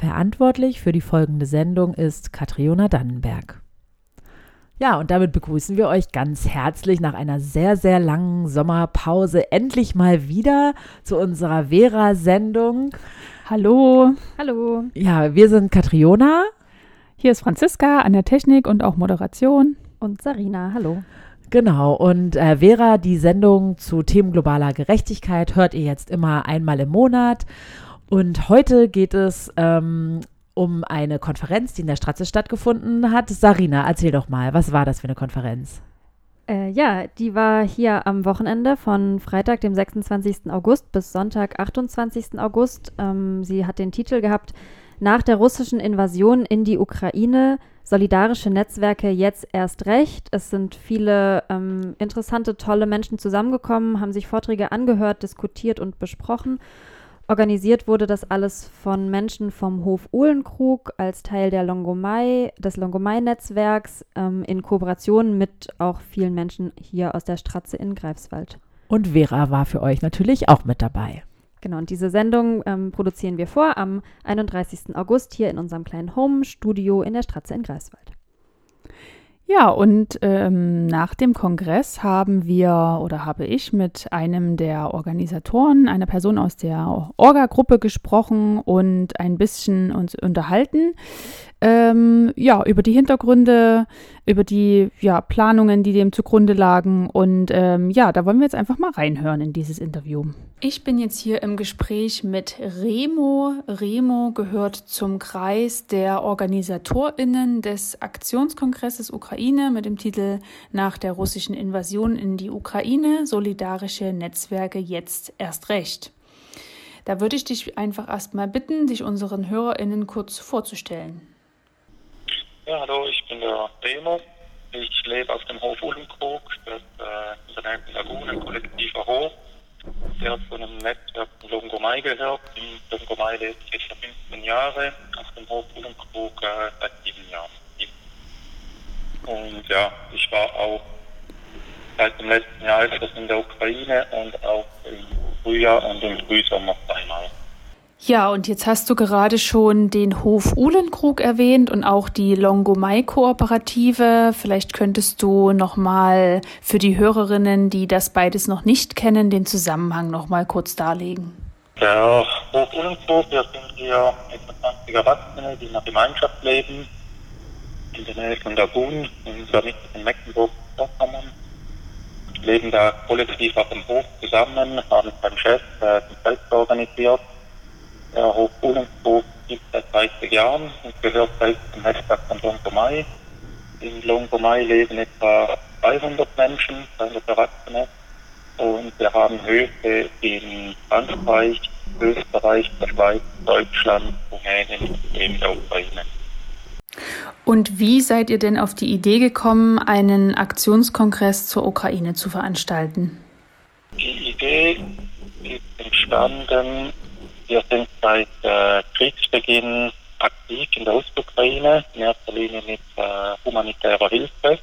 Verantwortlich für die folgende Sendung ist Katriona Dannenberg. Ja, und damit begrüßen wir euch ganz herzlich nach einer sehr, sehr langen Sommerpause endlich mal wieder zu unserer Vera-Sendung. Hallo. Hallo. Ja, wir sind Katriona. Hier ist Franziska an der Technik und auch Moderation. Und Sarina, hallo. Genau, und äh, Vera, die Sendung zu Themen globaler Gerechtigkeit hört ihr jetzt immer einmal im Monat. Und heute geht es ähm, um eine Konferenz, die in der Stratze stattgefunden hat. Sarina, erzähl doch mal, was war das für eine Konferenz? Äh, ja, die war hier am Wochenende von Freitag, dem 26. August bis Sonntag, 28. August. Ähm, sie hat den Titel gehabt, nach der russischen Invasion in die Ukraine, solidarische Netzwerke jetzt erst recht. Es sind viele ähm, interessante, tolle Menschen zusammengekommen, haben sich Vorträge angehört, diskutiert und besprochen. Organisiert wurde das alles von Menschen vom Hof Uhlenkrug als Teil der Longomai, des Longomai-Netzwerks ähm, in Kooperation mit auch vielen Menschen hier aus der Stratze in Greifswald. Und Vera war für euch natürlich auch mit dabei. Genau, und diese Sendung ähm, produzieren wir vor am 31. August hier in unserem kleinen Home-Studio in der Stratze in Greifswald. Ja, und ähm, nach dem Kongress haben wir oder habe ich mit einem der Organisatoren, einer Person aus der Orga-Gruppe gesprochen und ein bisschen uns unterhalten. Ähm, ja, über die Hintergründe, über die ja, Planungen, die dem zugrunde lagen. Und ähm, ja, da wollen wir jetzt einfach mal reinhören in dieses Interview. Ich bin jetzt hier im Gespräch mit Remo. Remo gehört zum Kreis der OrganisatorInnen des Aktionskongresses Ukraine mit dem Titel Nach der russischen Invasion in die Ukraine, solidarische Netzwerke jetzt erst recht. Da würde ich dich einfach erstmal bitten, dich unseren HörerInnen kurz vorzustellen. Ja, hallo, ich bin der Remo. Ich lebe auf dem Hof Ullenkrug, das äh, in der Nähe Lagune, kollektiver Hof, der zu einem Netzwerk Longomai gehört. Im Longomai lebt jetzt 15 Jahre, auf dem Hof Ullenkrug äh, seit sieben Jahren. Und ja, ich war auch seit dem letzten Jahr öfters in der Ukraine und auch im Frühjahr und im Frühsommer zweimal. Ja, und jetzt hast du gerade schon den Hof Uhlenkrug erwähnt und auch die Longomai-Kooperative. Vielleicht könntest du nochmal für die Hörerinnen, die das beides noch nicht kennen, den Zusammenhang nochmal kurz darlegen. Der Hof Uhlenkrug, wir sind hier etwa 20 Erwachsene, die in einer Gemeinschaft leben, in der Nähe von Dagun, in der Mitte von Mecklenburg-Vorpommern. Leben da kollektiv auf dem Hof zusammen, haben beim Chef äh, den Fest organisiert der Hof Uhlenburg gibt seit 30 Jahren und gehört selbst zum Netzwerk von Longomai. In Longomai leben etwa 200 Menschen, 200 Erwachsene. Und wir haben Höfe in Frankreich, Österreich, der Schweiz, Deutschland, Rumänien und eben der Ukraine. Und wie seid ihr denn auf die Idee gekommen, einen Aktionskongress zur Ukraine zu veranstalten? Die Idee ist entstanden wir sind seit äh, Kriegsbeginn aktiv in der Ostukraine, in erster Linie mit äh, humanitärer Hilfe,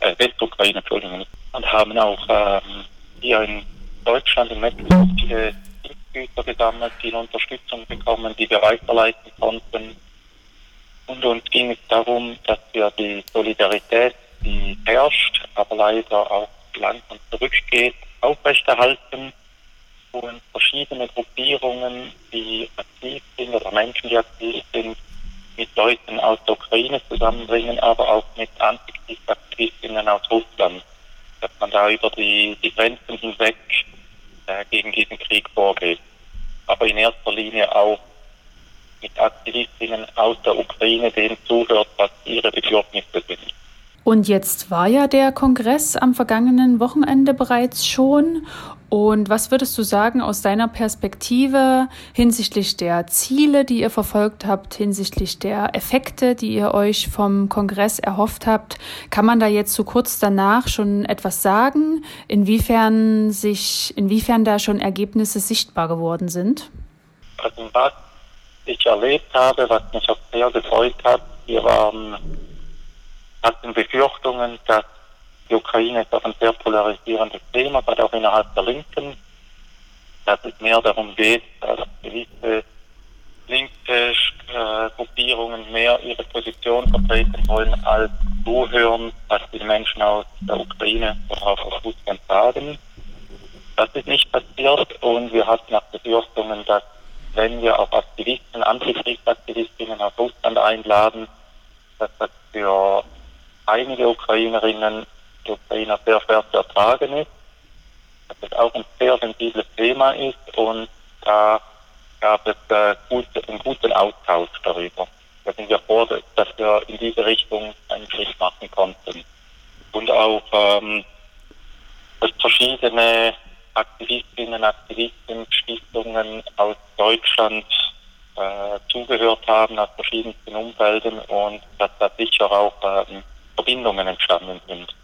äh, Westukraine, Entschuldigung, und haben auch ähm, hier in Deutschland, in Mecklenburg viele Hilfsgüter gesammelt, viel Unterstützung bekommen, die wir weiterleiten konnten. Und uns ging es darum, dass wir die Solidarität, die herrscht, aber leider auch langsam zurückgeht, aufrechterhalten und verschiedene Gruppierungen, die aktiv sind oder Menschen, die aktiv sind, mit Leuten aus der Ukraine zusammenbringen, aber auch mit Antikriegaktivistinnen aus Russland, dass man da über die, die Grenzen hinweg äh, gegen diesen Krieg vorgeht. Aber in erster Linie auch mit Aktivistinnen aus der Ukraine, denen zuhört, was ihre Bedürfnisse sind. Und jetzt war ja der Kongress am vergangenen Wochenende bereits schon. Und was würdest du sagen aus deiner Perspektive hinsichtlich der Ziele, die ihr verfolgt habt, hinsichtlich der Effekte, die ihr euch vom Kongress erhofft habt? Kann man da jetzt so kurz danach schon etwas sagen, inwiefern sich, inwiefern da schon Ergebnisse sichtbar geworden sind? Also was ich erlebt habe, was mich auch sehr gefreut hat, wir waren hatten Befürchtungen, dass die Ukraine ist auch ein sehr polarisierendes Thema, gerade auch innerhalb der Linken, dass es mehr darum geht, dass gewisse linke äh, Regierungen mehr ihre Position vertreten wollen, als zuhören, was die Menschen aus der Ukraine oder auch aus Russland sagen. Das ist nicht passiert und wir hatten auch Befürchtungen, dass wenn wir auch Aktivisten, Antikriegsaktivistinnen aus Russland einladen, dass das für einige Ukrainerinnen, die Ukrainer sehr schwer zu ertragen ist, dass das auch ein sehr sensibles Thema ist und da gab es äh, gut, einen guten Austausch darüber. Da sind wir froh, dass wir in diese Richtung einen Schritt machen konnten. Und auch, ähm, dass verschiedene Aktivistinnen, Aktivisten, Stiftungen aus Deutschland äh, zugehört haben, aus verschiedensten Umfelden und dass da sicher auch äh, Verbindungen entstanden sind.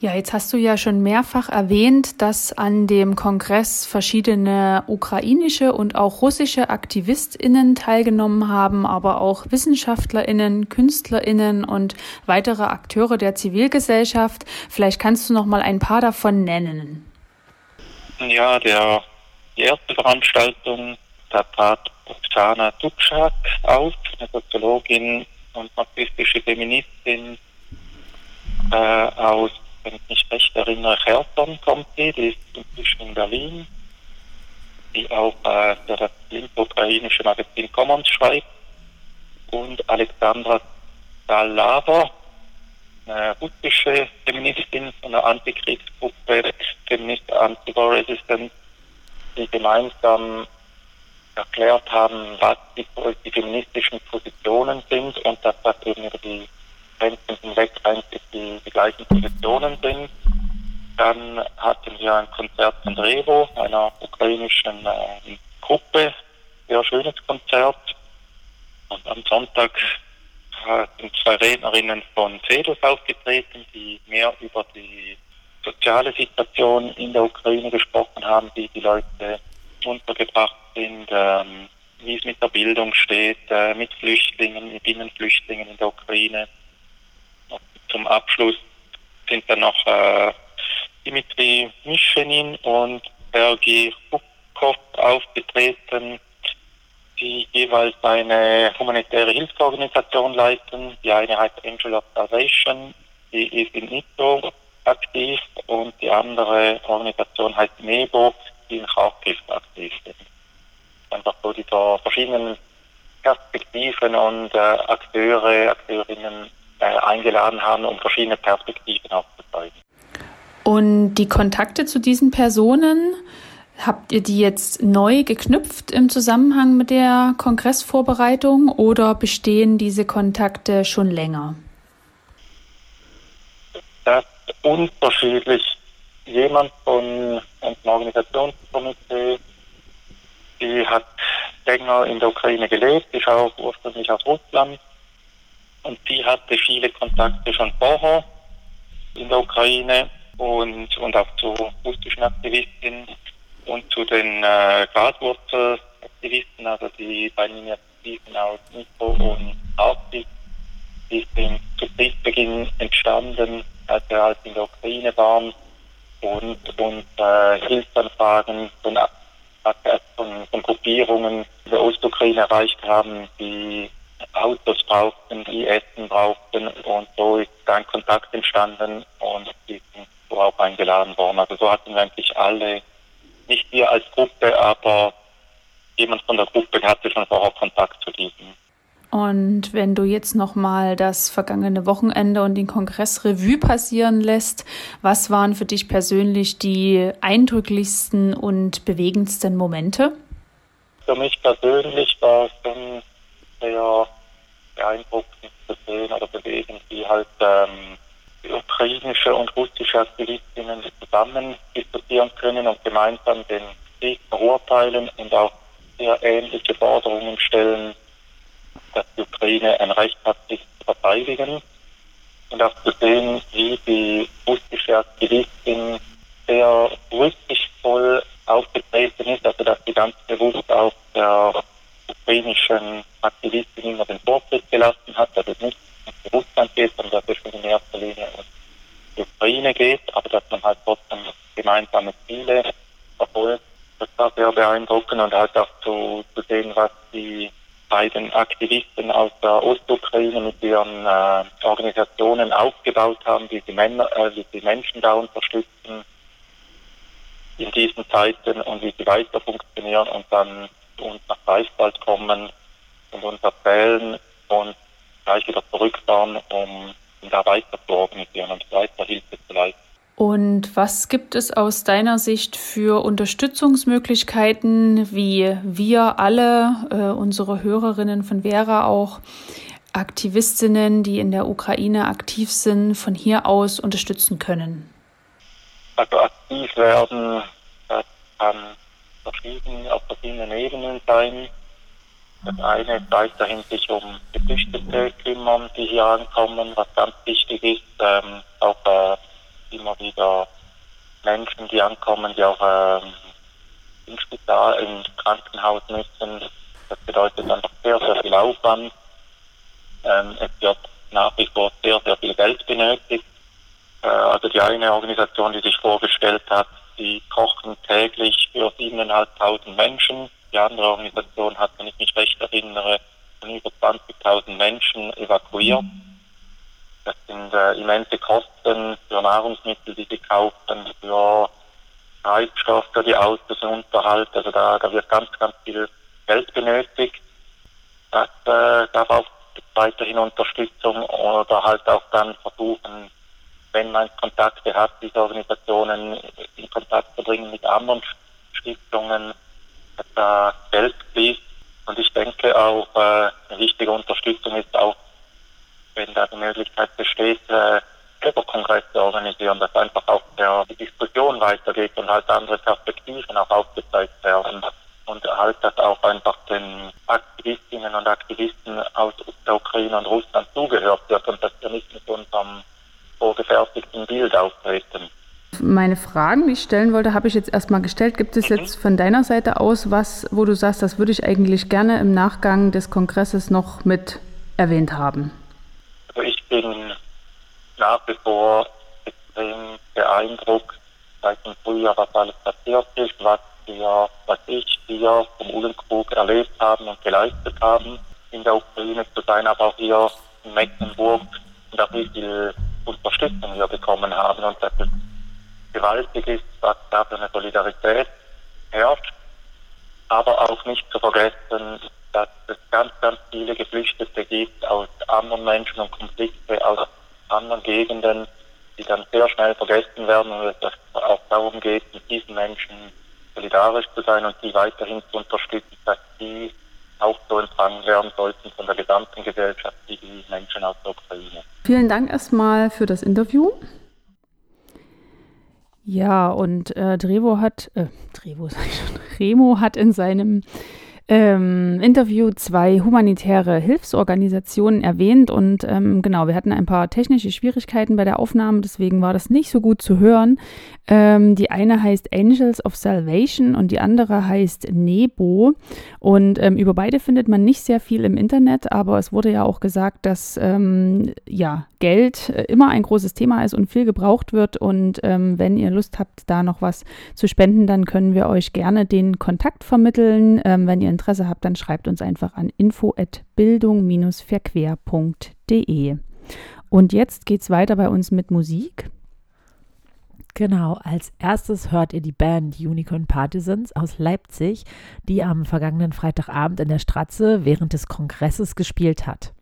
Ja, jetzt hast du ja schon mehrfach erwähnt, dass an dem Kongress verschiedene ukrainische und auch russische Aktivistinnen teilgenommen haben, aber auch Wissenschaftlerinnen, Künstlerinnen und weitere Akteure der Zivilgesellschaft. Vielleicht kannst du noch mal ein paar davon nennen. Ja, der, die erste Veranstaltung, da trat Oksana Dubschak auf, eine Soziologin und marxistische Feministin äh, aus wenn ich mich recht erinnere, Cherson kommt sie, die ist inzwischen in Berlin, die auch äh, für das links-ukrainische Magazin Commons schreibt. Und Alexandra Salava, eine russische Feministin von der Antikriegsgruppe Feminist Anti-War Resistance, die gemeinsam erklärt haben, was die, die feministischen Positionen sind und dass das eben über die Grenzen hinweg eigentlich die, die gleichen Positionen sind. Dann hatten wir ein Konzert von Drevo, einer ukrainischen äh, Gruppe, sehr schönes Konzert. Und am Sonntag sind zwei Rednerinnen von CEDUS aufgetreten, die mehr über die soziale Situation in der Ukraine gesprochen haben, wie die Leute untergebracht sind, ähm, wie es mit der Bildung steht, äh, mit Flüchtlingen, mit Binnenflüchtlingen in der Ukraine zum Abschluss sind dann noch äh, Dimitri Mischenin und Sergei Bukov aufgetreten, die jeweils eine humanitäre Hilfsorganisation leiten. Die eine heißt Angel of Salvation, die ist in Nito aktiv und die andere Organisation heißt Nebo, die in Kharkiv aktiv ist. Einfach so diese verschiedenen Perspektiven und äh, Akteure, Akteurinnen äh, eingeladen haben, um verschiedene Perspektiven aufzuzeigen. Und die Kontakte zu diesen Personen, habt ihr die jetzt neu geknüpft im Zusammenhang mit der Kongressvorbereitung oder bestehen diese Kontakte schon länger? Das ist unterschiedlich. Jemand von einem Organisationskomitee, die hat länger in der Ukraine gelebt, ist auch ursprünglich aus Russland und sie hatte viele Kontakte schon vorher in der Ukraine und, und auch zu russischen Aktivistinnen und zu den äh, Graswurzelaktivisten, also die beiden Initiativen aus Nitro und Arktis, die sind zu Kriegsbeginn entstanden, als wir halt in der Ukraine waren und, und äh, Hilfsanfragen von, von, von Gruppierungen in der Ostukraine erreicht haben, die Autos brauchten, die Essen brauchten und so ist ein Kontakt entstanden und die sind so auch eingeladen worden. Also so hatten wir eigentlich alle, nicht wir als Gruppe, aber jemand von der Gruppe hatte schon vorher Kontakt zu diesen. Und wenn du jetzt nochmal das vergangene Wochenende und den Kongress Revue passieren lässt, was waren für dich persönlich die eindrücklichsten und bewegendsten Momente? Für mich persönlich war es sehr beeindruckend zu sehen oder bewegend, wie halt ähm, ukrainische und russische Aktivistinnen zusammen diskutieren können und gemeinsam den Krieg verurteilen und auch sehr ähnliche Forderungen stellen, dass die Ukraine ein Recht hat, sich zu verteidigen. Und auch zu sehen, wie die russische Aktivistin sehr rücksichtsvoll aufgetreten ist, also dass sie ganz bewusst auf der ukrainischen Aktivistin immer den Vortritt gelassen hat, dass es nicht um Russland geht, sondern dass es schon in erster Linie um die Ukraine geht, aber dass man halt trotzdem gemeinsame Ziele verfolgt. Das war sehr beeindruckend und halt auch zu, zu sehen, was die bei den Aktivisten aus der Ostukraine mit ihren äh, Organisationen aufgebaut haben, wie sie, Männer, äh, wie sie Menschen da unterstützen in diesen Zeiten und wie sie weiter funktionieren und dann uns nach Greifswald kommen und uns erzählen und gleich wieder zurückfahren, um da weiter zu organisieren und weiter Hilfe zu leisten. Und was gibt es aus deiner Sicht für Unterstützungsmöglichkeiten, wie wir alle, äh, unsere Hörerinnen von Vera auch, Aktivistinnen, die in der Ukraine aktiv sind, von hier aus unterstützen können? Also aktiv werden, das kann verschieden, auf verschiedenen Ebenen sein. Das eine ist weiterhin sich um Geflüchtete kümmern, die hier ankommen, was ganz wichtig ist, ähm, auch äh, immer wieder Menschen, die ankommen, die auch ähm, im Spital, im Krankenhaus müssen. Das bedeutet einfach sehr, sehr viel Aufwand. Ähm, es wird nach wie vor sehr, sehr viel Geld benötigt. Äh, also die eine Organisation, die sich vorgestellt hat, die kochen täglich für 7.500 Menschen. Die andere Organisation hat, wenn ich mich recht erinnere, von über 20.000 Menschen evakuiert. Das sind äh, immense Kosten für Nahrungsmittel, die sie kaufen, für Treibstoff, für die Autos und Unterhalt. Also da, da wird ganz, ganz viel Geld benötigt. Das äh, darf auch weiterhin Unterstützung oder halt auch dann versuchen, wenn man Kontakte hat, diese Organisationen in Kontakt zu bringen mit anderen Stiftungen, dass da Geld fließt. Und ich denke auch, äh, eine wichtige Unterstützung ist auch wenn da die Möglichkeit besteht, äh, Körperkongresse organisieren, dass einfach auch der, die Diskussion weitergeht und halt andere Perspektiven auch aufgezeigt werden. Und halt, dass auch einfach den Aktivistinnen und Aktivisten aus der Ukraine und Russland zugehört wird und dass wir nicht mit unserem vorgefertigten Bild auftreten. Meine Fragen, die ich stellen wollte, habe ich jetzt erstmal gestellt. Gibt es mhm. jetzt von deiner Seite aus was, wo du sagst, das würde ich eigentlich gerne im Nachgang des Kongresses noch mit erwähnt haben? bin nach wie vor extrem beeindruckt seit dem Frühjahr, was alles passiert ist, was wir, was ich hier vom Uhlenkrug erlebt haben und geleistet haben, in der Ukraine zu sein, aber auch hier in Mecklenburg und auch wie viel Unterstützung wir bekommen haben und dass es gewaltig ist, was da für eine Solidarität herrscht. Aber auch nicht zu vergessen, dass es ganz, ganz viele Geflüchtete gibt aus anderen Menschen und Konflikte aus anderen Gegenden, die dann sehr schnell vergessen werden und es auch darum geht, mit diesen Menschen solidarisch zu sein und sie weiterhin zu unterstützen, dass sie auch so empfangen werden sollten von der gesamten Gesellschaft wie die Menschen aus der Ukraine. Vielen Dank erstmal für das Interview. Ja, und äh, Drevo hat, äh, Drevo Remo hat in seinem ähm, Interview zwei humanitäre Hilfsorganisationen erwähnt und ähm, genau, wir hatten ein paar technische Schwierigkeiten bei der Aufnahme, deswegen war das nicht so gut zu hören. Ähm, die eine heißt Angels of Salvation und die andere heißt Nebo. Und ähm, über beide findet man nicht sehr viel im Internet, aber es wurde ja auch gesagt, dass ähm, ja, Geld äh, immer ein großes Thema ist und viel gebraucht wird. Und ähm, wenn ihr Lust habt, da noch was zu spenden, dann können wir euch gerne den Kontakt vermitteln. Wenn ihr Interesse habt, dann schreibt uns einfach an info@bildung-verquer.de. Und jetzt geht's weiter bei uns mit Musik. Genau, als erstes hört ihr die Band Unicorn Partisans aus Leipzig, die am vergangenen Freitagabend in der Stratze während des Kongresses gespielt hat.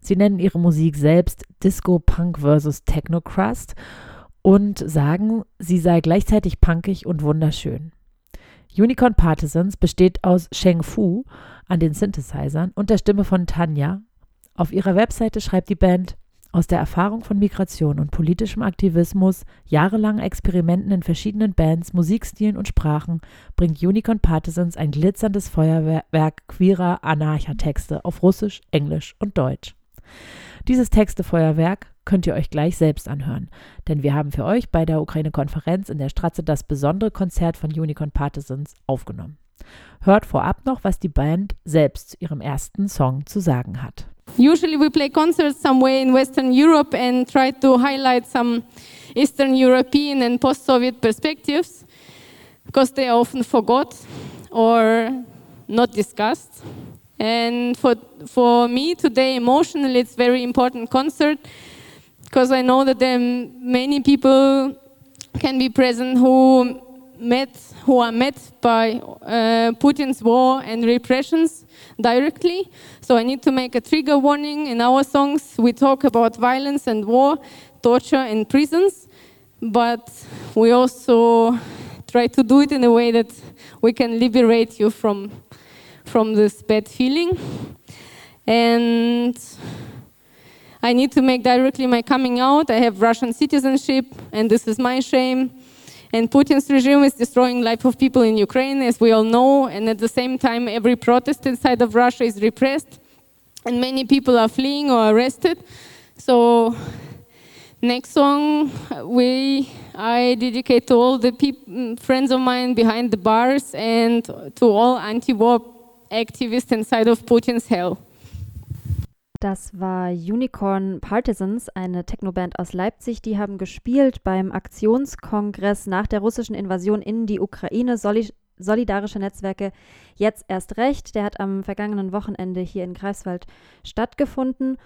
Sie nennen ihre Musik selbst Disco Punk vs. Techno Crust und sagen, sie sei gleichzeitig punkig und wunderschön. Unicorn Partisans besteht aus Sheng Fu an den Synthesizern und der Stimme von Tanja. Auf ihrer Webseite schreibt die Band, aus der Erfahrung von Migration und politischem Aktivismus, jahrelangen Experimenten in verschiedenen Bands, Musikstilen und Sprachen bringt Unicorn Partisans ein glitzerndes Feuerwerk queerer Anarcha-Texte auf Russisch, Englisch und Deutsch. Dieses Textefeuerwerk könnt ihr euch gleich selbst anhören, denn wir haben für euch bei der Ukraine-Konferenz in der Stratze das besondere Konzert von Unicorn Partisans aufgenommen. Hört vorab noch, was die Band selbst zu ihrem ersten Song zu sagen hat. Usually we play concerts somewhere in Western Europe and try to highlight some Eastern European and post-Soviet perspectives because they are often forgot or not discussed. And for, for me today, emotionally, it's very important concert because I know that there many people can be present who met, who are met by uh, Putin's war and repressions directly. So I need to make a trigger warning in our songs. We talk about violence and war, torture and prisons, but we also try to do it in a way that we can liberate you from from this bad feeling. And I need to make directly my coming out. I have Russian citizenship, and this is my shame. And Putin's regime is destroying life of people in Ukraine, as we all know. And at the same time, every protest inside of Russia is repressed, and many people are fleeing or arrested. So, next song we I dedicate to all the peop- friends of mine behind the bars and to all anti-war activists inside of Putin's hell. Das war Unicorn Partisans, eine Technoband aus Leipzig. Die haben gespielt beim Aktionskongress nach der russischen Invasion in die Ukraine. Soli Solidarische Netzwerke jetzt erst recht. Der hat am vergangenen Wochenende hier in Greifswald stattgefunden.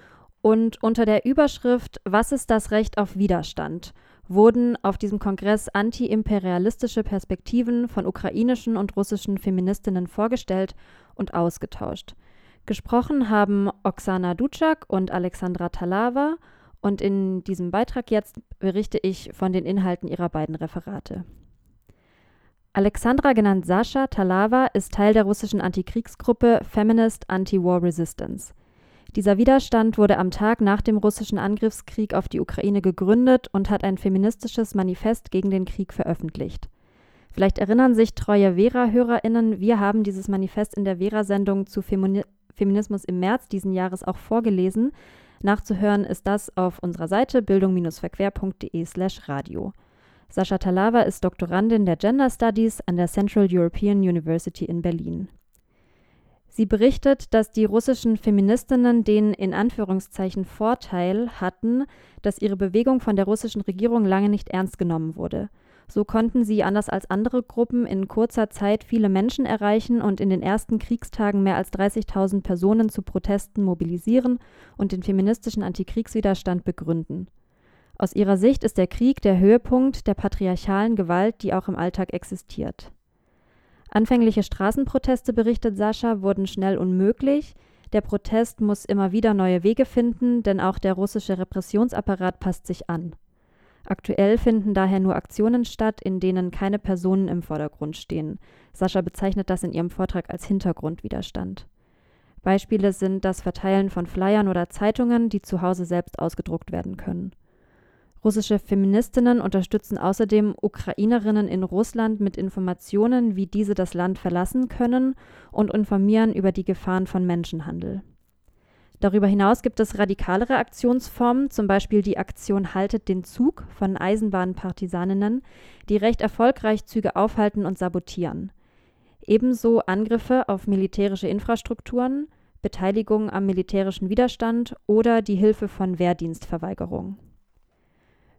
Und unter der Überschrift Was ist das Recht auf Widerstand? wurden auf diesem Kongress antiimperialistische Perspektiven von ukrainischen und russischen Feministinnen vorgestellt und ausgetauscht. Gesprochen haben Oksana Ducak und Alexandra Talawa und in diesem Beitrag jetzt berichte ich von den Inhalten ihrer beiden Referate. Alexandra, genannt Sascha Talawa, ist Teil der russischen Antikriegsgruppe Feminist Anti-War Resistance. Dieser Widerstand wurde am Tag nach dem russischen Angriffskrieg auf die Ukraine gegründet und hat ein feministisches Manifest gegen den Krieg veröffentlicht. Vielleicht erinnern sich treue Vera-HörerInnen, wir haben dieses Manifest in der Vera-Sendung zu Femini Feminismus im März diesen Jahres auch vorgelesen. Nachzuhören ist das auf unserer Seite bildung-verquer.de/slash radio. Sascha Talawa ist Doktorandin der Gender Studies an der Central European University in Berlin. Sie berichtet, dass die russischen Feministinnen den in Anführungszeichen Vorteil hatten, dass ihre Bewegung von der russischen Regierung lange nicht ernst genommen wurde. So konnten sie anders als andere Gruppen in kurzer Zeit viele Menschen erreichen und in den ersten Kriegstagen mehr als 30.000 Personen zu Protesten mobilisieren und den feministischen Antikriegswiderstand begründen. Aus ihrer Sicht ist der Krieg der Höhepunkt der patriarchalen Gewalt, die auch im Alltag existiert. Anfängliche Straßenproteste, berichtet Sascha, wurden schnell unmöglich. Der Protest muss immer wieder neue Wege finden, denn auch der russische Repressionsapparat passt sich an. Aktuell finden daher nur Aktionen statt, in denen keine Personen im Vordergrund stehen. Sascha bezeichnet das in ihrem Vortrag als Hintergrundwiderstand. Beispiele sind das Verteilen von Flyern oder Zeitungen, die zu Hause selbst ausgedruckt werden können. Russische Feministinnen unterstützen außerdem Ukrainerinnen in Russland mit Informationen, wie diese das Land verlassen können und informieren über die Gefahren von Menschenhandel. Darüber hinaus gibt es radikalere Aktionsformen, zum Beispiel die Aktion Haltet den Zug von Eisenbahnpartisaninnen, die recht erfolgreich Züge aufhalten und sabotieren. Ebenso Angriffe auf militärische Infrastrukturen, Beteiligung am militärischen Widerstand oder die Hilfe von Wehrdienstverweigerung.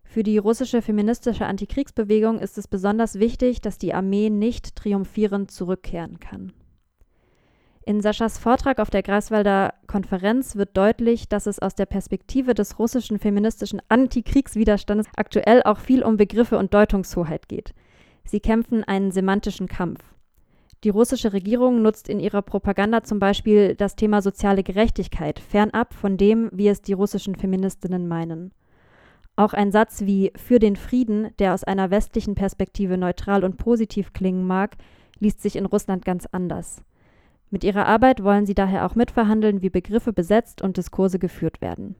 Für die russische feministische Antikriegsbewegung ist es besonders wichtig, dass die Armee nicht triumphierend zurückkehren kann. In Saschas Vortrag auf der Greifswalder Konferenz wird deutlich, dass es aus der Perspektive des russischen feministischen Antikriegswiderstandes aktuell auch viel um Begriffe und Deutungshoheit geht. Sie kämpfen einen semantischen Kampf. Die russische Regierung nutzt in ihrer Propaganda zum Beispiel das Thema soziale Gerechtigkeit, fernab von dem, wie es die russischen Feministinnen meinen. Auch ein Satz wie für den Frieden, der aus einer westlichen Perspektive neutral und positiv klingen mag, liest sich in Russland ganz anders. Mit ihrer Arbeit wollen sie daher auch mitverhandeln, wie Begriffe besetzt und Diskurse geführt werden.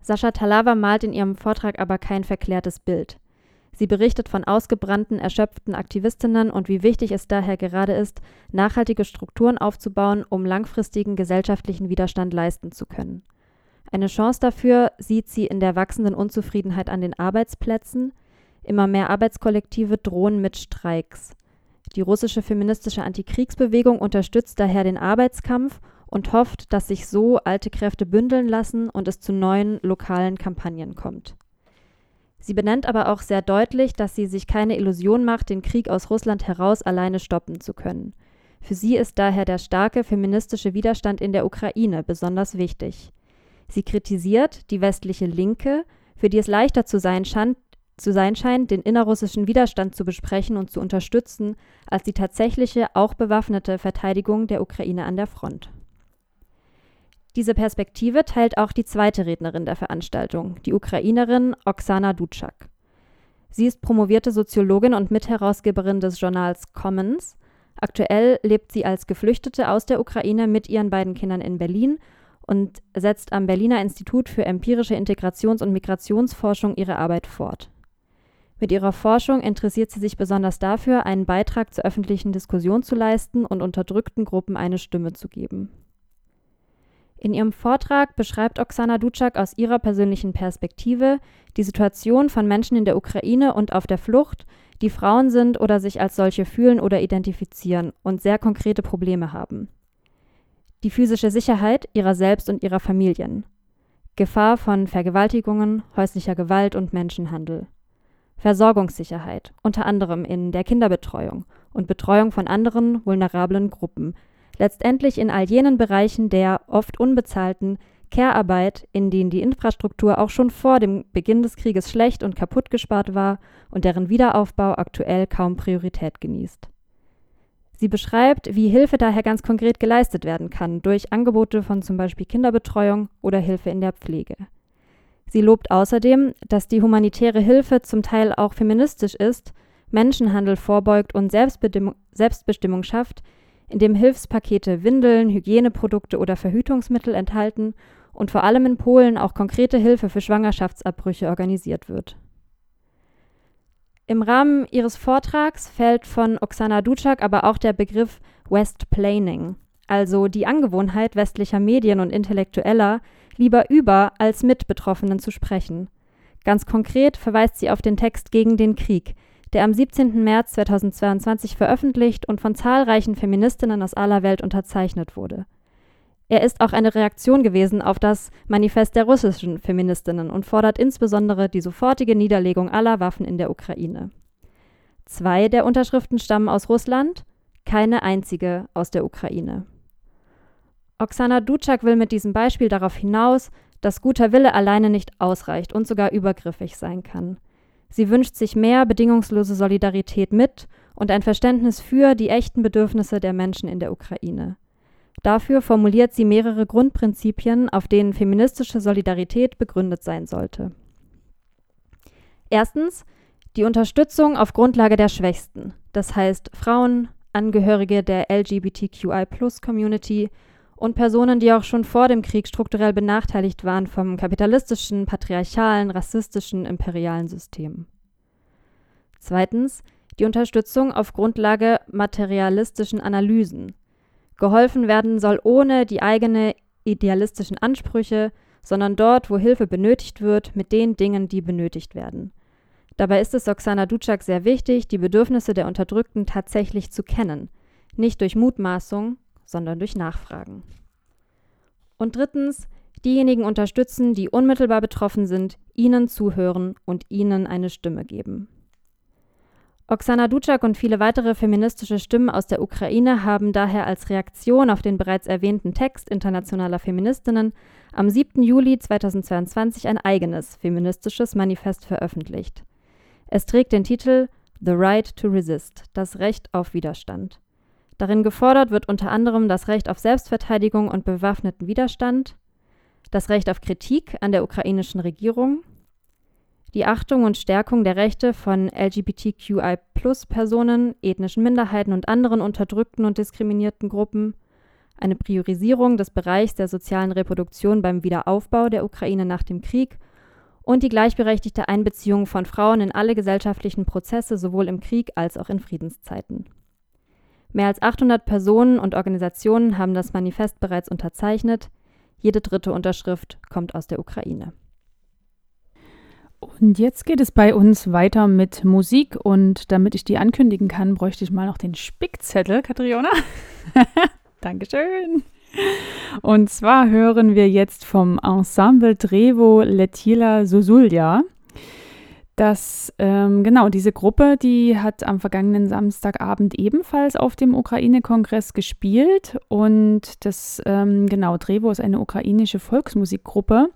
Sascha Talawa malt in ihrem Vortrag aber kein verklärtes Bild. Sie berichtet von ausgebrannten, erschöpften Aktivistinnen und wie wichtig es daher gerade ist, nachhaltige Strukturen aufzubauen, um langfristigen gesellschaftlichen Widerstand leisten zu können. Eine Chance dafür sieht sie in der wachsenden Unzufriedenheit an den Arbeitsplätzen. Immer mehr Arbeitskollektive drohen mit Streiks. Die russische feministische Antikriegsbewegung unterstützt daher den Arbeitskampf und hofft, dass sich so alte Kräfte bündeln lassen und es zu neuen lokalen Kampagnen kommt. Sie benennt aber auch sehr deutlich, dass sie sich keine Illusion macht, den Krieg aus Russland heraus alleine stoppen zu können. Für sie ist daher der starke feministische Widerstand in der Ukraine besonders wichtig. Sie kritisiert die westliche Linke, für die es leichter zu sein, scheint, zu sein scheint, den innerrussischen Widerstand zu besprechen und zu unterstützen, als die tatsächliche, auch bewaffnete Verteidigung der Ukraine an der Front. Diese Perspektive teilt auch die zweite Rednerin der Veranstaltung, die Ukrainerin Oksana Dutschak. Sie ist promovierte Soziologin und Mitherausgeberin des Journals Commons. Aktuell lebt sie als Geflüchtete aus der Ukraine mit ihren beiden Kindern in Berlin und setzt am Berliner Institut für empirische Integrations- und Migrationsforschung ihre Arbeit fort. Mit ihrer Forschung interessiert sie sich besonders dafür, einen Beitrag zur öffentlichen Diskussion zu leisten und unterdrückten Gruppen eine Stimme zu geben. In ihrem Vortrag beschreibt Oksana Dutschak aus ihrer persönlichen Perspektive die Situation von Menschen in der Ukraine und auf der Flucht, die Frauen sind oder sich als solche fühlen oder identifizieren und sehr konkrete Probleme haben. Die physische Sicherheit ihrer selbst und ihrer Familien. Gefahr von Vergewaltigungen, häuslicher Gewalt und Menschenhandel. Versorgungssicherheit, unter anderem in der Kinderbetreuung und Betreuung von anderen vulnerablen Gruppen, letztendlich in all jenen Bereichen der oft unbezahlten Care-Arbeit, in denen die Infrastruktur auch schon vor dem Beginn des Krieges schlecht und kaputt gespart war und deren Wiederaufbau aktuell kaum Priorität genießt. Sie beschreibt, wie Hilfe daher ganz konkret geleistet werden kann durch Angebote von zum Beispiel Kinderbetreuung oder Hilfe in der Pflege. Sie lobt außerdem, dass die humanitäre Hilfe zum Teil auch feministisch ist, Menschenhandel vorbeugt und Selbstbestimmung schafft, in dem Hilfspakete Windeln, Hygieneprodukte oder Verhütungsmittel enthalten und vor allem in Polen auch konkrete Hilfe für Schwangerschaftsabbrüche organisiert wird. Im Rahmen ihres Vortrags fällt von Oksana Dutschak aber auch der Begriff Westplaining, also die Angewohnheit westlicher Medien und Intellektueller, lieber über als mit Betroffenen zu sprechen. Ganz konkret verweist sie auf den Text gegen den Krieg, der am 17. März 2022 veröffentlicht und von zahlreichen Feministinnen aus aller Welt unterzeichnet wurde. Er ist auch eine Reaktion gewesen auf das Manifest der russischen Feministinnen und fordert insbesondere die sofortige Niederlegung aller Waffen in der Ukraine. Zwei der Unterschriften stammen aus Russland, keine einzige aus der Ukraine. Oksana Dutschak will mit diesem Beispiel darauf hinaus, dass guter Wille alleine nicht ausreicht und sogar übergriffig sein kann. Sie wünscht sich mehr bedingungslose Solidarität mit und ein Verständnis für die echten Bedürfnisse der Menschen in der Ukraine. Dafür formuliert sie mehrere Grundprinzipien, auf denen feministische Solidarität begründet sein sollte. Erstens die Unterstützung auf Grundlage der Schwächsten, das heißt Frauen, Angehörige der LGBTQI-Plus-Community und Personen, die auch schon vor dem Krieg strukturell benachteiligt waren vom kapitalistischen, patriarchalen, rassistischen, imperialen System. Zweitens die Unterstützung auf Grundlage materialistischen Analysen. Geholfen werden soll ohne die eigene idealistischen Ansprüche, sondern dort, wo Hilfe benötigt wird, mit den Dingen, die benötigt werden. Dabei ist es Oksana Dutschak sehr wichtig, die Bedürfnisse der Unterdrückten tatsächlich zu kennen, nicht durch Mutmaßung, sondern durch Nachfragen. Und drittens, diejenigen unterstützen, die unmittelbar betroffen sind, ihnen zuhören und ihnen eine Stimme geben. Oksana Dutschak und viele weitere feministische Stimmen aus der Ukraine haben daher als Reaktion auf den bereits erwähnten Text internationaler Feministinnen am 7. Juli 2022 ein eigenes feministisches Manifest veröffentlicht. Es trägt den Titel The Right to Resist, das Recht auf Widerstand. Darin gefordert wird unter anderem das Recht auf Selbstverteidigung und bewaffneten Widerstand, das Recht auf Kritik an der ukrainischen Regierung, die Achtung und Stärkung der Rechte von LGBTQI-Plus-Personen, ethnischen Minderheiten und anderen unterdrückten und diskriminierten Gruppen, eine Priorisierung des Bereichs der sozialen Reproduktion beim Wiederaufbau der Ukraine nach dem Krieg und die gleichberechtigte Einbeziehung von Frauen in alle gesellschaftlichen Prozesse sowohl im Krieg als auch in Friedenszeiten. Mehr als 800 Personen und Organisationen haben das Manifest bereits unterzeichnet. Jede dritte Unterschrift kommt aus der Ukraine. Und jetzt geht es bei uns weiter mit Musik und damit ich die ankündigen kann, bräuchte ich mal noch den Spickzettel, Katriona. Dankeschön. Und zwar hören wir jetzt vom Ensemble Trevo Letila Sosulja dass ähm, genau diese Gruppe, die hat am vergangenen Samstagabend ebenfalls auf dem Ukraine-Kongress gespielt und das ähm, genau Drevo ist eine ukrainische Volksmusikgruppe,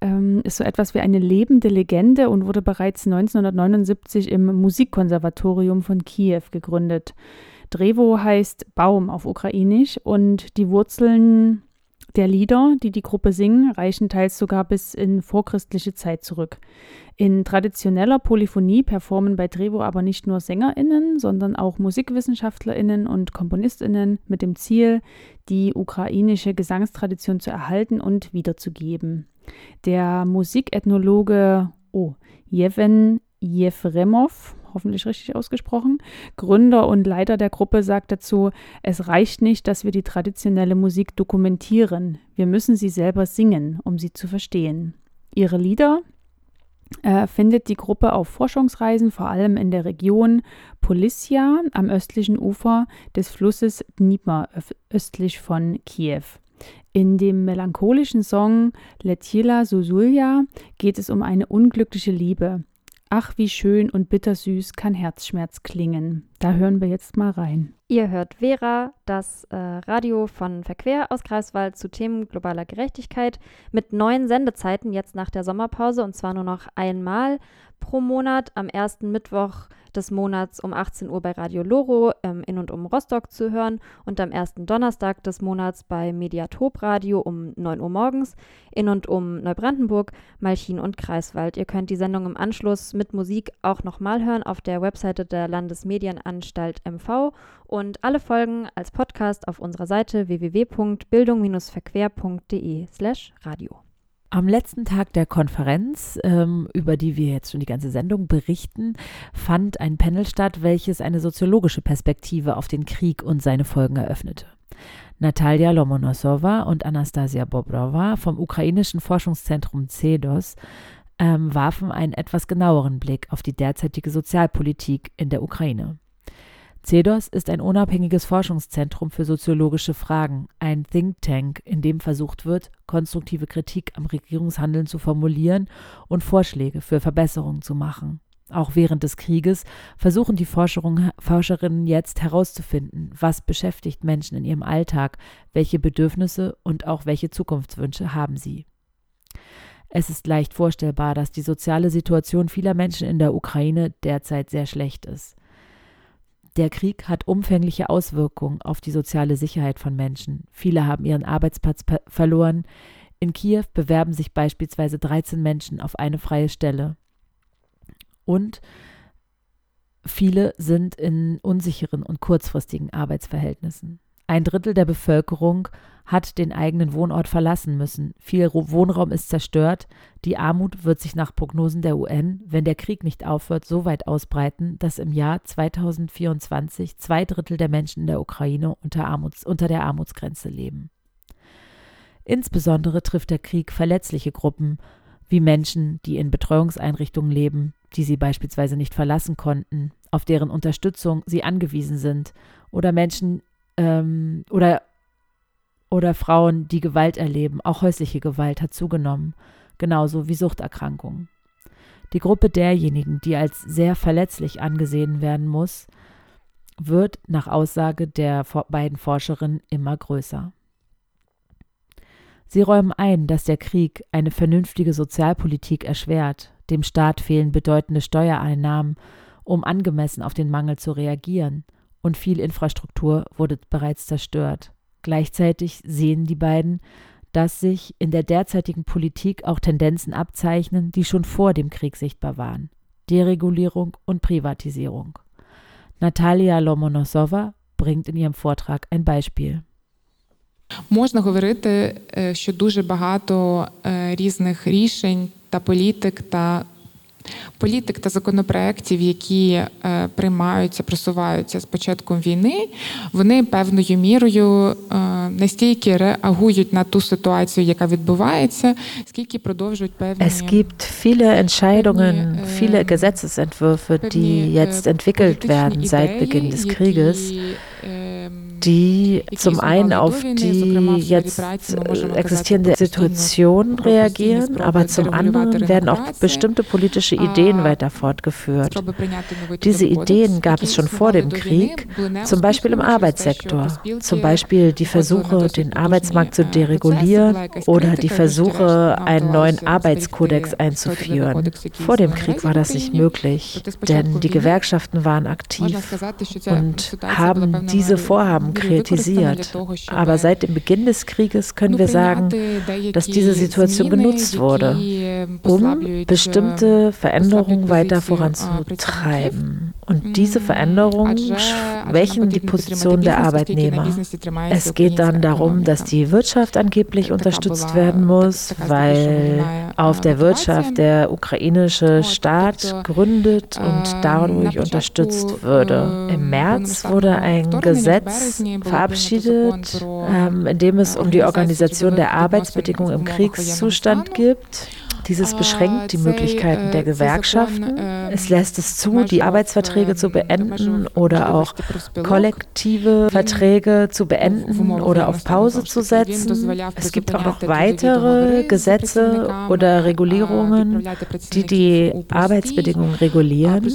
ähm, ist so etwas wie eine lebende Legende und wurde bereits 1979 im Musikkonservatorium von Kiew gegründet. Drevo heißt Baum auf Ukrainisch und die Wurzeln der Lieder, die die Gruppe singen, reichen teils sogar bis in vorchristliche Zeit zurück. In traditioneller Polyphonie performen bei Drevo aber nicht nur SängerInnen, sondern auch MusikwissenschaftlerInnen und KomponistInnen mit dem Ziel, die ukrainische Gesangstradition zu erhalten und wiederzugeben. Der Musikethnologe oh, Jeven Jefremov hoffentlich richtig ausgesprochen, Gründer und Leiter der Gruppe sagt dazu, es reicht nicht, dass wir die traditionelle Musik dokumentieren, wir müssen sie selber singen, um sie zu verstehen. Ihre Lieder äh, findet die Gruppe auf Forschungsreisen, vor allem in der Region Polissia am östlichen Ufer des Flusses Dnipro, östlich von Kiew. In dem melancholischen Song Letila Susulja geht es um eine unglückliche Liebe. Ach, wie schön und bittersüß kann Herzschmerz klingen. Da hören wir jetzt mal rein. Ihr hört Vera, das äh, Radio von Verquer aus Greifswald zu Themen globaler Gerechtigkeit mit neuen Sendezeiten jetzt nach der Sommerpause und zwar nur noch einmal pro Monat am ersten Mittwoch des Monats um 18 Uhr bei Radio Loro ähm, in und um Rostock zu hören und am ersten Donnerstag des Monats bei Mediatop Radio um 9 Uhr morgens in und um Neubrandenburg, Malchin und Kreiswald. Ihr könnt die Sendung im Anschluss mit Musik auch nochmal hören auf der Webseite der Landesmedienanstalt MV und alle Folgen als Podcast auf unserer Seite www.bildung-verquer.de slash radio. Am letzten Tag der Konferenz, ähm, über die wir jetzt schon die ganze Sendung berichten, fand ein Panel statt, welches eine soziologische Perspektive auf den Krieg und seine Folgen eröffnete. Natalia Lomonosowa und Anastasia Bobrova vom ukrainischen Forschungszentrum CEDOS ähm, warfen einen etwas genaueren Blick auf die derzeitige Sozialpolitik in der Ukraine. CEDOS ist ein unabhängiges Forschungszentrum für soziologische Fragen, ein Think Tank, in dem versucht wird, konstruktive Kritik am Regierungshandeln zu formulieren und Vorschläge für Verbesserungen zu machen. Auch während des Krieges versuchen die Forscherinnen jetzt herauszufinden, was beschäftigt Menschen in ihrem Alltag, welche Bedürfnisse und auch welche Zukunftswünsche haben sie. Es ist leicht vorstellbar, dass die soziale Situation vieler Menschen in der Ukraine derzeit sehr schlecht ist. Der Krieg hat umfängliche Auswirkungen auf die soziale Sicherheit von Menschen. Viele haben ihren Arbeitsplatz verloren. In Kiew bewerben sich beispielsweise 13 Menschen auf eine freie Stelle. Und viele sind in unsicheren und kurzfristigen Arbeitsverhältnissen. Ein Drittel der Bevölkerung hat den eigenen Wohnort verlassen müssen. Viel Wohnraum ist zerstört. Die Armut wird sich nach Prognosen der UN, wenn der Krieg nicht aufhört, so weit ausbreiten, dass im Jahr 2024 zwei Drittel der Menschen in der Ukraine unter, Armuts, unter der Armutsgrenze leben. Insbesondere trifft der Krieg verletzliche Gruppen, wie Menschen, die in Betreuungseinrichtungen leben, die sie beispielsweise nicht verlassen konnten, auf deren Unterstützung sie angewiesen sind, oder Menschen, ähm, oder, oder Frauen, die Gewalt erleben. Auch häusliche Gewalt hat zugenommen, genauso wie Suchterkrankungen. Die Gruppe derjenigen, die als sehr verletzlich angesehen werden muss, wird nach Aussage der beiden Forscherinnen immer größer. Sie räumen ein, dass der Krieg eine vernünftige Sozialpolitik erschwert, dem Staat fehlen bedeutende Steuereinnahmen, um angemessen auf den Mangel zu reagieren und viel Infrastruktur wurde bereits zerstört. Gleichzeitig sehen die beiden, dass sich in der derzeitigen Politik auch Tendenzen abzeichnen, die schon vor dem Krieg sichtbar waren. Deregulierung und Privatisierung. Natalia Lomonosova bringt in ihrem Vortrag ein Beispiel. Можна говорити, що дуже багато різних рішень та політик та політик та законопроєктів, які е, приймаються, просуваються з початком війни, вони певною мірою е, настільки реагують на ту ситуацію, яка відбувається, скільки продовжують певні Es gibt viele Entscheidungen, viele Gesetzesentwürfe, die jetzt entwickelt werden seit Beginn des Krieges. Die zum einen auf die jetzt existierende Situation reagieren, aber zum anderen werden auch bestimmte politische Ideen weiter fortgeführt. Diese Ideen gab es schon vor dem Krieg, zum Beispiel im Arbeitssektor, zum Beispiel die Versuche, den Arbeitsmarkt zu deregulieren oder die Versuche, einen neuen Arbeitskodex einzuführen. Vor dem Krieg war das nicht möglich, denn die Gewerkschaften waren aktiv und haben diese Vorhaben kritisiert. Aber seit dem Beginn des Krieges können wir sagen, dass diese Situation genutzt wurde, um bestimmte Veränderungen weiter voranzutreiben. Und diese Veränderungen schwächen die Position der Arbeitnehmer. Es geht dann darum, dass die Wirtschaft angeblich unterstützt werden muss, weil auf der Wirtschaft der ukrainische Staat gründet und dadurch unterstützt würde. Im März wurde ein Gesetz verabschiedet, ähm, in dem es um die Organisation der Arbeitsbedingungen im Kriegszustand gibt. Dieses beschränkt die Möglichkeiten der Gewerkschaften. Es lässt es zu, die Arbeitsverträge zu beenden oder auch kollektive Verträge zu beenden oder auf Pause zu setzen. Es gibt auch noch weitere Gesetze oder Regulierungen, die die Arbeitsbedingungen regulieren,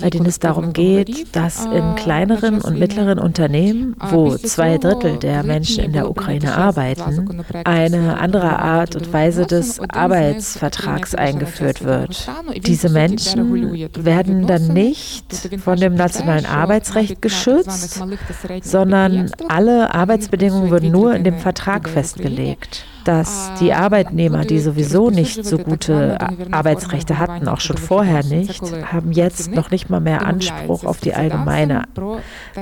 bei denen es darum geht, dass in kleineren und mittleren Unternehmen, wo zwei Drittel der Menschen in der Ukraine arbeiten, eine andere Art und Weise des Arbeitsvertrags Vertrags eingeführt wird. Diese Menschen werden dann nicht von dem nationalen Arbeitsrecht geschützt, sondern alle Arbeitsbedingungen würden nur in dem Vertrag festgelegt dass die Arbeitnehmer, die sowieso nicht so gute Arbeitsrechte hatten, auch schon vorher nicht, haben jetzt noch nicht mal mehr Anspruch auf die allgemeine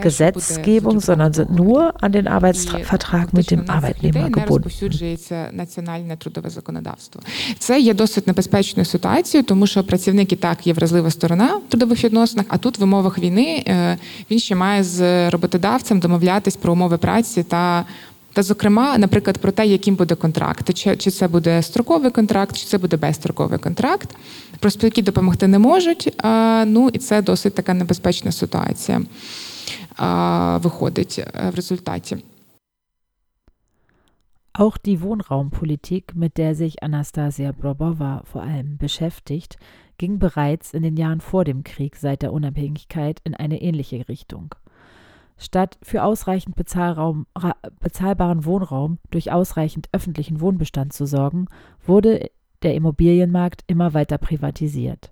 Gesetzgebung, sondern sind nur an den Arbeitsvertrag mit dem Arbeitnehmer gebunden. Це є досить небезпечною ситуацією, тому що працівник і так є вразлива сторона в трудових відносинах, а тут в умовах війни він ще має з роботодавцем домовлятись про умови праці та Та, зокрема, наприклад, про те, яким буде контракт, чи, чи це буде строковий контракт, чи це буде безстроковий контракт. Профспілки допомогти не можуть. Ну і це досить така небезпечна ситуація виходить в результаті. Auch die Wohnraumpolitik, mit der sich Anastasia Brobova vor allem beschäftigt, ging bereits in den Jahren vor dem Krieg seit der Unabhängigkeit in eine ähnliche Richtung. Statt für ausreichend bezahlbaren Wohnraum durch ausreichend öffentlichen Wohnbestand zu sorgen, wurde der Immobilienmarkt immer weiter privatisiert.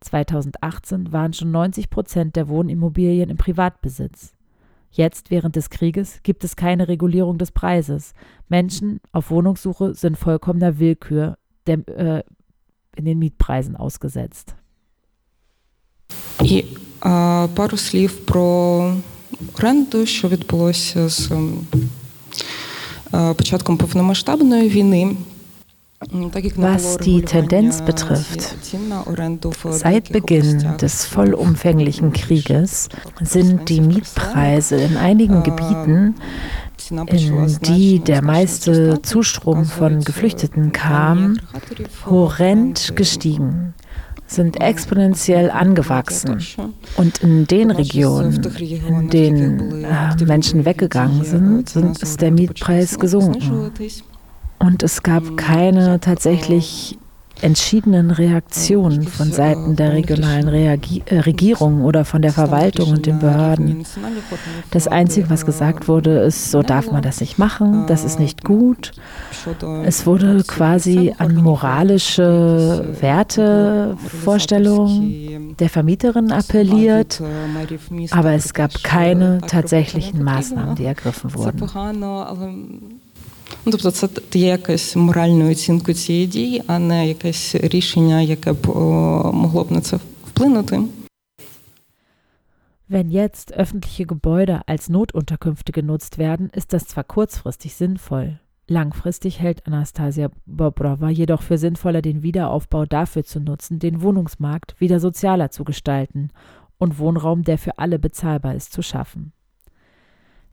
2018 waren schon 90 Prozent der Wohnimmobilien im Privatbesitz. Jetzt, während des Krieges, gibt es keine Regulierung des Preises. Menschen auf Wohnungssuche sind vollkommener Willkür der, äh, in den Mietpreisen ausgesetzt. І а, пару слів про оренду, що відбулося з початком повномасштабної війни. Was die Tendenz betrifft, seit Beginn des vollumfänglichen Krieges sind die Mietpreise in einigen Gebieten, in die der meiste Zustrom von Geflüchteten kam, horrend gestiegen sind exponentiell angewachsen. Und in den Regionen, in denen äh, Menschen weggegangen sind, sind, ist der Mietpreis gesunken. Und es gab keine tatsächlich entschiedenen Reaktionen von Seiten der regionalen Reagi äh, Regierung oder von der Verwaltung und den Behörden. Das Einzige, was gesagt wurde, ist, so darf man das nicht machen, das ist nicht gut. Es wurde quasi an moralische Werte, Vorstellungen der Vermieterin appelliert, aber es gab keine tatsächlichen Maßnahmen, die ergriffen wurden Ну, Тобто, це є якась моральною оцінкою цієї дії, а не якесь рішення, яке б могло б на це вплинути. Wenn jetzt öffentliche Gebäude als Notunterkünfte genutzt werden, ist das zwar kurzfristig sinnvoll. Langfristig hält Anastasia Bobrova jedoch für sinnvoller, den Wiederaufbau dafür zu nutzen, den Wohnungsmarkt wieder sozialer zu gestalten und Wohnraum, der für alle bezahlbar ist, zu schaffen.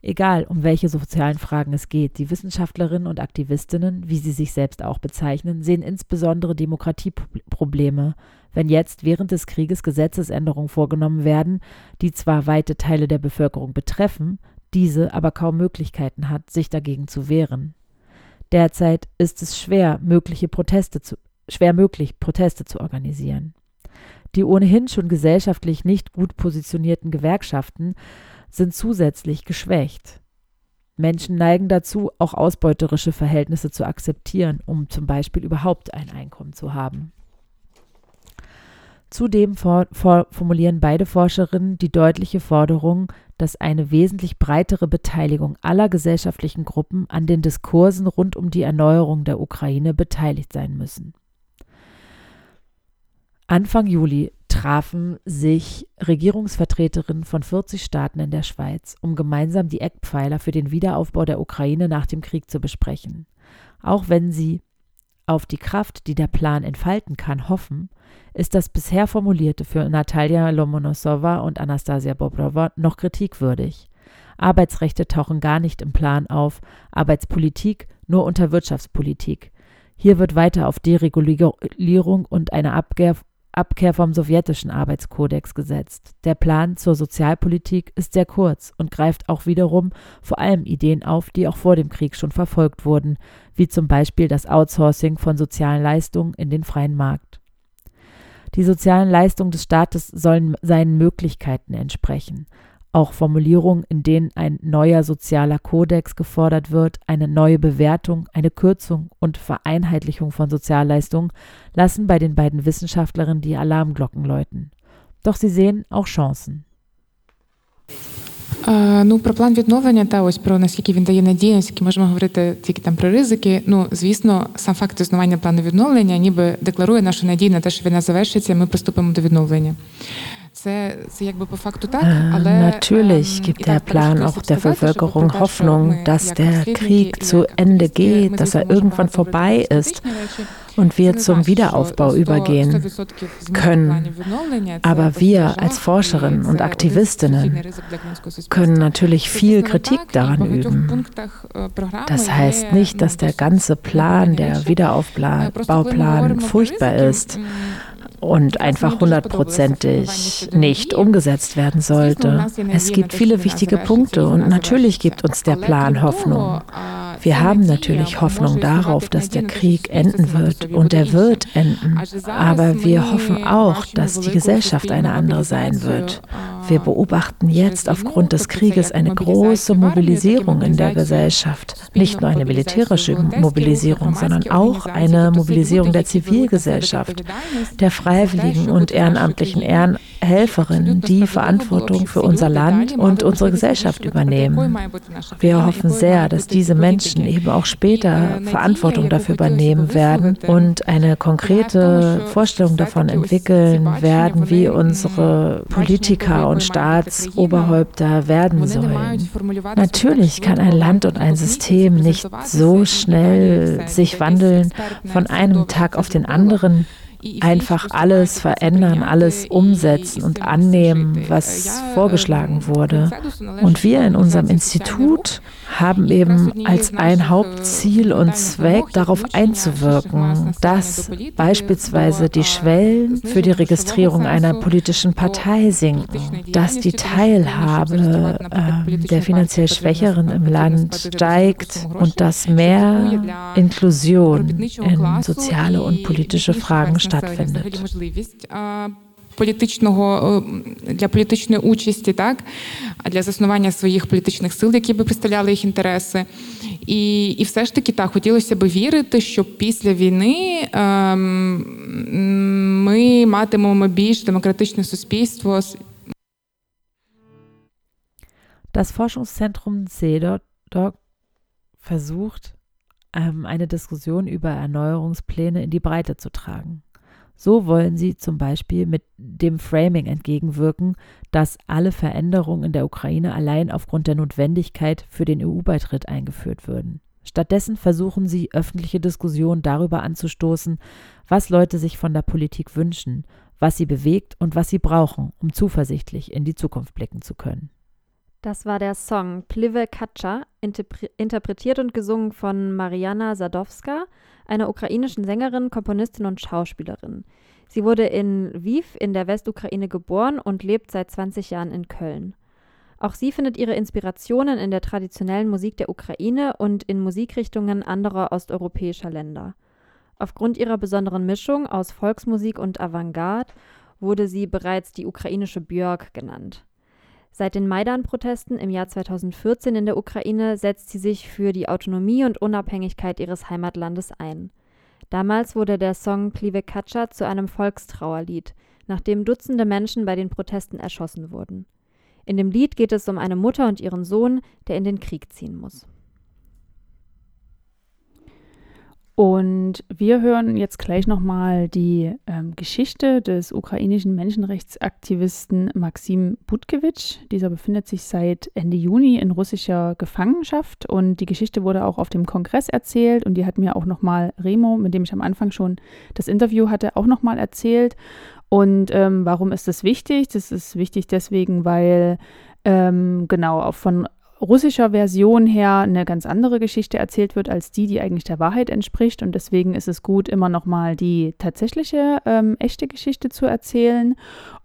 Egal, um welche sozialen Fragen es geht, die Wissenschaftlerinnen und Aktivistinnen, wie sie sich selbst auch bezeichnen, sehen insbesondere Demokratieprobleme, wenn jetzt während des Krieges Gesetzesänderungen vorgenommen werden, die zwar weite Teile der Bevölkerung betreffen, diese aber kaum Möglichkeiten hat, sich dagegen zu wehren. Derzeit ist es schwer, mögliche Proteste zu, schwer möglich, Proteste zu organisieren. Die ohnehin schon gesellschaftlich nicht gut positionierten Gewerkschaften sind zusätzlich geschwächt. Menschen neigen dazu, auch ausbeuterische Verhältnisse zu akzeptieren, um zum Beispiel überhaupt ein Einkommen zu haben. Zudem for for formulieren beide Forscherinnen die deutliche Forderung, dass eine wesentlich breitere Beteiligung aller gesellschaftlichen Gruppen an den Diskursen rund um die Erneuerung der Ukraine beteiligt sein müssen. Anfang Juli trafen sich Regierungsvertreterinnen von 40 Staaten in der Schweiz, um gemeinsam die Eckpfeiler für den Wiederaufbau der Ukraine nach dem Krieg zu besprechen. Auch wenn sie auf die Kraft, die der Plan entfalten kann, hoffen, ist das bisher formulierte für Natalia Lomonosova und Anastasia Bobrova noch kritikwürdig. Arbeitsrechte tauchen gar nicht im Plan auf, Arbeitspolitik nur unter Wirtschaftspolitik. Hier wird weiter auf Deregulierung und eine Abkehr, Abkehr vom sowjetischen Arbeitskodex gesetzt. Der Plan zur Sozialpolitik ist sehr kurz und greift auch wiederum vor allem Ideen auf, die auch vor dem Krieg schon verfolgt wurden, wie zum Beispiel das Outsourcing von sozialen Leistungen in den freien Markt. Die sozialen Leistungen des Staates sollen seinen Möglichkeiten entsprechen Auch Formulierungen, in denen ein neuer sozialer Kodex gefordert wird, eine neue Bewertung, eine Kürzung und Vereinheitlichung von Sozialleistungen, lassen bei den beiden Wissenschaftlerinnen die Alarmglocken läuten. Doch sie sehen auch Chancen. Ну, про план відновлення та ось про наскільки він дає надію, наскільки можемо говорити тільки там про ризики. Ну, звісно, сам факт існування плану відновлення ніби декларує нашу надію на те, що війна завершиться, і ми приступимо до відновлення. Natürlich gibt der Plan auch der Bevölkerung Hoffnung, dass der Krieg zu Ende geht, dass er irgendwann vorbei ist und wir zum Wiederaufbau übergehen können. Aber wir als Forscherinnen und Aktivistinnen können natürlich viel Kritik daran üben. Das heißt nicht, dass der ganze Plan, der Wiederaufbauplan furchtbar ist und einfach hundertprozentig nicht umgesetzt werden sollte. Es gibt viele wichtige Punkte und natürlich gibt uns der Plan Hoffnung. Wir haben natürlich Hoffnung darauf, dass der Krieg enden wird und er wird enden. Aber wir hoffen auch, dass die Gesellschaft eine andere sein wird. Wir beobachten jetzt aufgrund des Krieges eine große Mobilisierung in der Gesellschaft. Nicht nur eine militärische Mobilisierung, sondern auch eine Mobilisierung der Zivilgesellschaft, der freiwilligen und ehrenamtlichen Ehrenhelferinnen, die Verantwortung für unser Land und unsere Gesellschaft übernehmen. Wir hoffen sehr, dass diese Menschen eben auch später Verantwortung dafür übernehmen werden und eine konkrete Vorstellung davon entwickeln werden, wie unsere Politiker und und Staatsoberhäupter werden sollen. Natürlich kann ein Land und ein System nicht so schnell sich wandeln von einem Tag auf den anderen einfach alles verändern, alles umsetzen und annehmen, was vorgeschlagen wurde. Und wir in unserem Institut haben eben als ein Hauptziel und Zweck darauf einzuwirken, dass beispielsweise die Schwellen für die Registrierung einer politischen Partei sinken, dass die Teilhabe äh, der finanziell Schwächeren im Land steigt und dass mehr Inklusion in soziale und politische Fragen stattfindet. Політичного для політичної участі, так для заснування своїх політичних сил, які би представляли їх інтереси, і і все ж таки так хотілося б вірити, що після війни ем, ми матимемо більш демократичне суспільство. Das Forschungszentrum CEDOC versucht, ähm, eine Diskussion über Erneuerungspläne in die Breite zu tragen. So wollen sie zum Beispiel mit dem Framing entgegenwirken, dass alle Veränderungen in der Ukraine allein aufgrund der Notwendigkeit für den EU-Beitritt eingeführt würden. Stattdessen versuchen sie, öffentliche Diskussionen darüber anzustoßen, was Leute sich von der Politik wünschen, was sie bewegt und was sie brauchen, um zuversichtlich in die Zukunft blicken zu können. Das war der Song Plive Katscha, interpretiert und gesungen von Mariana Sadowska, einer ukrainischen Sängerin, Komponistin und Schauspielerin. Sie wurde in Lviv in der Westukraine geboren und lebt seit 20 Jahren in Köln. Auch sie findet ihre Inspirationen in der traditionellen Musik der Ukraine und in Musikrichtungen anderer osteuropäischer Länder. Aufgrund ihrer besonderen Mischung aus Volksmusik und Avantgarde wurde sie bereits die ukrainische Björk genannt. Seit den Maidan-Protesten im Jahr 2014 in der Ukraine setzt sie sich für die Autonomie und Unabhängigkeit ihres Heimatlandes ein. Damals wurde der Song Katscha zu einem Volkstrauerlied, nachdem Dutzende Menschen bei den Protesten erschossen wurden. In dem Lied geht es um eine Mutter und ihren Sohn, der in den Krieg ziehen muss. Und wir hören jetzt gleich nochmal die ähm, Geschichte des ukrainischen Menschenrechtsaktivisten Maxim Butkewitsch. Dieser befindet sich seit Ende Juni in russischer Gefangenschaft und die Geschichte wurde auch auf dem Kongress erzählt und die hat mir auch nochmal Remo, mit dem ich am Anfang schon das Interview hatte, auch nochmal erzählt. Und ähm, warum ist das wichtig? Das ist wichtig deswegen, weil ähm, genau auch von russischer Version her eine ganz andere Geschichte erzählt wird als die, die eigentlich der Wahrheit entspricht. Und deswegen ist es gut, immer nochmal die tatsächliche ähm, echte Geschichte zu erzählen.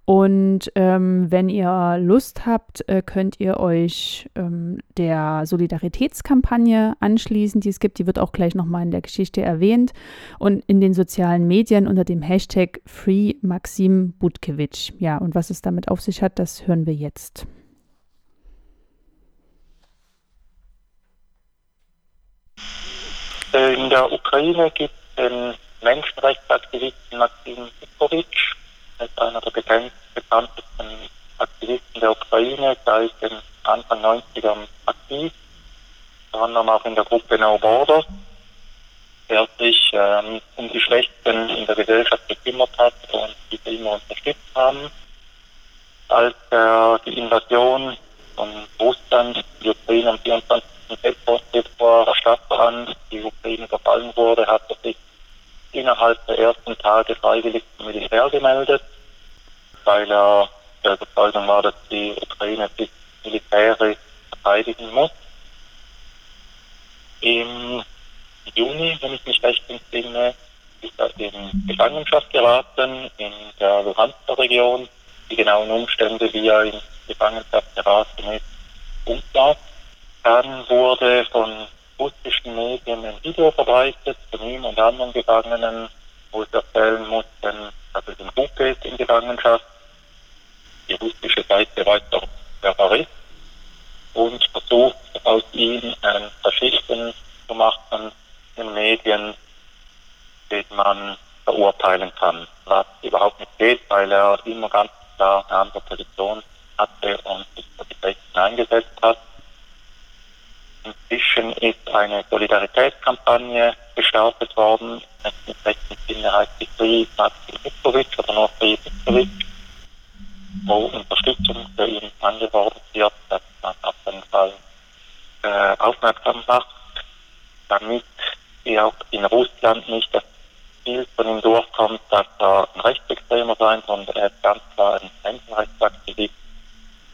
Und ähm, wenn ihr Lust habt, äh, könnt ihr euch ähm, der Solidaritätskampagne anschließen, die es gibt. Die wird auch gleich nochmal in der Geschichte erwähnt. Und in den sozialen Medien unter dem Hashtag FreeMaximButkewitsch. Ja, und was es damit auf sich hat, das hören wir jetzt. In der Ukraine gibt es den Menschenrechtsaktivisten Maxim Viktorovich ist einer der bekanntesten Aktivisten der Ukraine, seit den Anfang 90ern aktiv, unter anderem auch in der Gruppe No Borders, der sich ähm, um die Schwächsten in der Gesellschaft gekümmert hat und diese immer unterstützt haben. Als äh, die Invasion von Russland die Ukraine am 24. Februar stattfand, die Ukraine überfallen wurde, hat er sich innerhalb der ersten Tage freiwillig zum Militär gemeldet, weil er der Überzeugung war, dass die Ukraine sich militärisch verteidigen muss. Im Juni, wenn ich mich recht entsinne, ist er in Gefangenschaft geraten in der Luhansker Region. Die genauen Umstände, wie er in Gefangenschaft geraten ist, unklar. Dann wurde von russischen Medien ein Video verbreitet von ihm und anderen Gefangenen, wo sie erzählen mussten, dass es in Hupe ist in Gefangenschaft. Die russische Seite weiß doch, wer er ist und versucht aus ihm einen Faschisten zu machen in Medien, den man verurteilen kann. Was überhaupt nicht geht, weil er immer ganz klar eine andere Position hatte und sich für die Rechten eingesetzt hat. Inzwischen ist eine Solidaritätskampagne gestartet worden. Im rechten Sinne heißt die Free Maxim Mitrovic oder nur Free Mitrovic, wo Unterstützung für ihn angefordert wird, dass man auf jeden Fall äh, aufmerksam macht, damit auch in Russland nicht das Bild von ihm durchkommt, dass er ein Rechtsextremer sein, sondern er ist ganz klar ein Menschenrechtsaktivist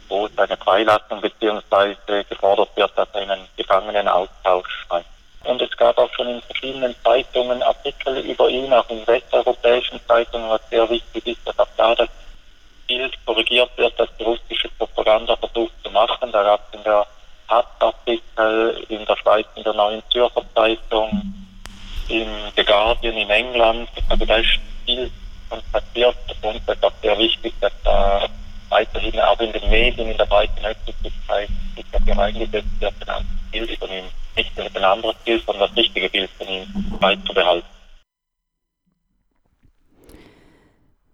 wo seine Freilassung bzw. gefordert wird, dass er einen Gefangenenaustausch schreibt. Und es gab auch schon in verschiedenen Zeitungen Artikel über ihn, auch in westeuropäischen Zeitungen, was sehr wichtig ist, dass auch da das Bild korrigiert wird, dass die russische Propaganda versucht zu machen. Da gab es in der Hass-Artikel in der Schweiz in der Neuen Zürcher Zeitung, in The Guardian in England. Also da ist viel konstatiert und es ist auch sehr wichtig, dass da weiterhin auch in den Medien, in der breiten Öffentlichkeit sich dafür eingesetzt wird, ein Bild von ihm, nicht nur ein anderes Bild, sondern das richtige Bild von ihm beizubehalten.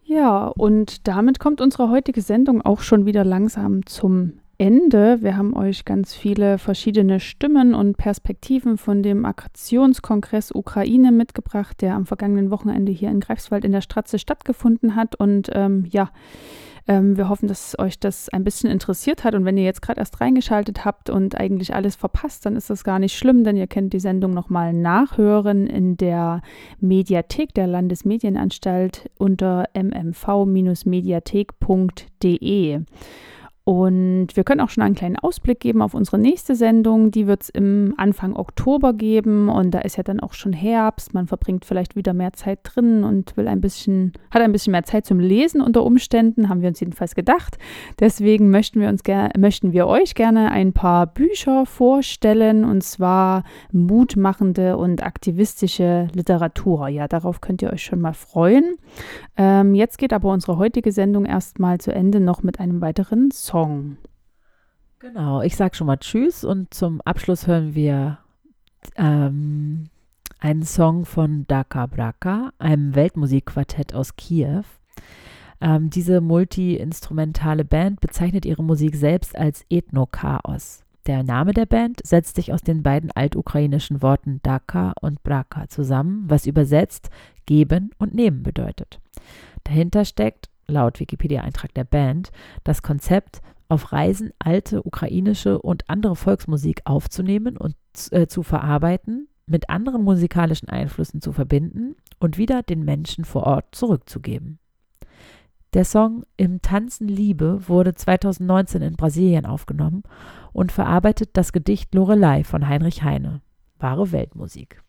Ja, und damit kommt unsere heutige Sendung auch schon wieder langsam zum Ende. Wir haben euch ganz viele verschiedene Stimmen und Perspektiven von dem Aktionskongress Ukraine mitgebracht, der am vergangenen Wochenende hier in Greifswald in der Stratze stattgefunden hat. Und ähm, ja, ähm, wir hoffen, dass euch das ein bisschen interessiert hat. Und wenn ihr jetzt gerade erst reingeschaltet habt und eigentlich alles verpasst, dann ist das gar nicht schlimm, denn ihr könnt die Sendung nochmal nachhören in der Mediathek der Landesmedienanstalt unter mmv-mediathek.de. Und wir können auch schon einen kleinen Ausblick geben auf unsere nächste Sendung. Die wird es im Anfang Oktober geben und da ist ja dann auch schon Herbst. Man verbringt vielleicht wieder mehr Zeit drin und will ein bisschen, hat ein bisschen mehr Zeit zum Lesen unter Umständen, haben wir uns jedenfalls gedacht. Deswegen möchten wir uns möchten wir euch gerne ein paar Bücher vorstellen und zwar mutmachende und aktivistische Literatur. Ja, darauf könnt ihr euch schon mal freuen. Ähm, jetzt geht aber unsere heutige Sendung erstmal zu Ende noch mit einem weiteren Song. Song. Genau, ich sage schon mal Tschüss und zum Abschluss hören wir ähm, einen Song von Daka Braka, einem Weltmusikquartett aus Kiew. Ähm, diese multi-instrumentale Band bezeichnet ihre Musik selbst als Ethno-Chaos. Der Name der Band setzt sich aus den beiden altukrainischen Worten Daka und Braka zusammen, was übersetzt geben und nehmen bedeutet. Dahinter steckt laut Wikipedia-Eintrag der Band, das Konzept, auf Reisen alte ukrainische und andere Volksmusik aufzunehmen und äh, zu verarbeiten, mit anderen musikalischen Einflüssen zu verbinden und wieder den Menschen vor Ort zurückzugeben. Der Song Im Tanzen Liebe wurde 2019 in Brasilien aufgenommen und verarbeitet das Gedicht Lorelei von Heinrich Heine. Wahre Weltmusik.